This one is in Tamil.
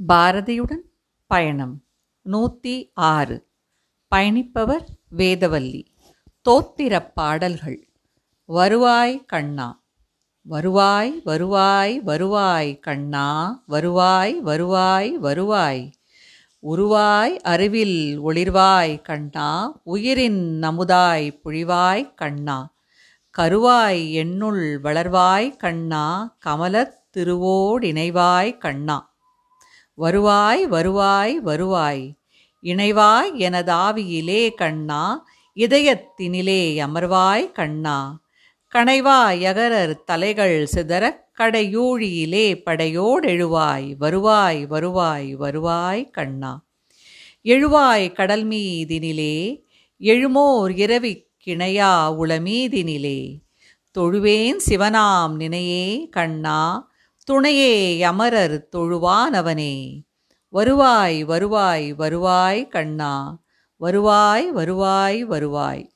பாரதியுடன் பயணம். நூற்றி ஆறு. பயணிப்பவர் வேதவல்லி. தோத்திரப் பாடல்கள். வருவாய் கண்ணா. வருவாய் வருவாய் வருவாய் கண்ணா. வருவாய் வருவாய் வருவாய். உருவாய் அறிவில் ஒளிர்வாய் கண்ணா. உயிரின் நமுதாய் புழிவாய் கண்ணா. கருவாய் என்னுள் வளர்வாய் கண்ணா. கமலத் திருவோடிணைவாய் கண்ணா. வருவாய் வருவாய் வருவாய். இணைவாய் எனதாவியிலே கண்ணா இதயத்தினிலே அமர்வாய் கண்ணா. கணைவாய் அகரர் தலைகள் சிதறக் கடையூழியிலே படையோடெழுவாய் வருவாய் வருவாய் வருவாய் கண்ணா. எழுவாய் கடல் மீதினிலே எழுமோர் இரவிக் கிணையா உளமீதினிலே. தொழுவேன் சிவனாம் நினையே கண்ணா துணையே அமரர் தொழுவானவனே வருவாய் வருவாய் வருவாய் கண்ணா. வருவாய் வருவாய் வருவாய்.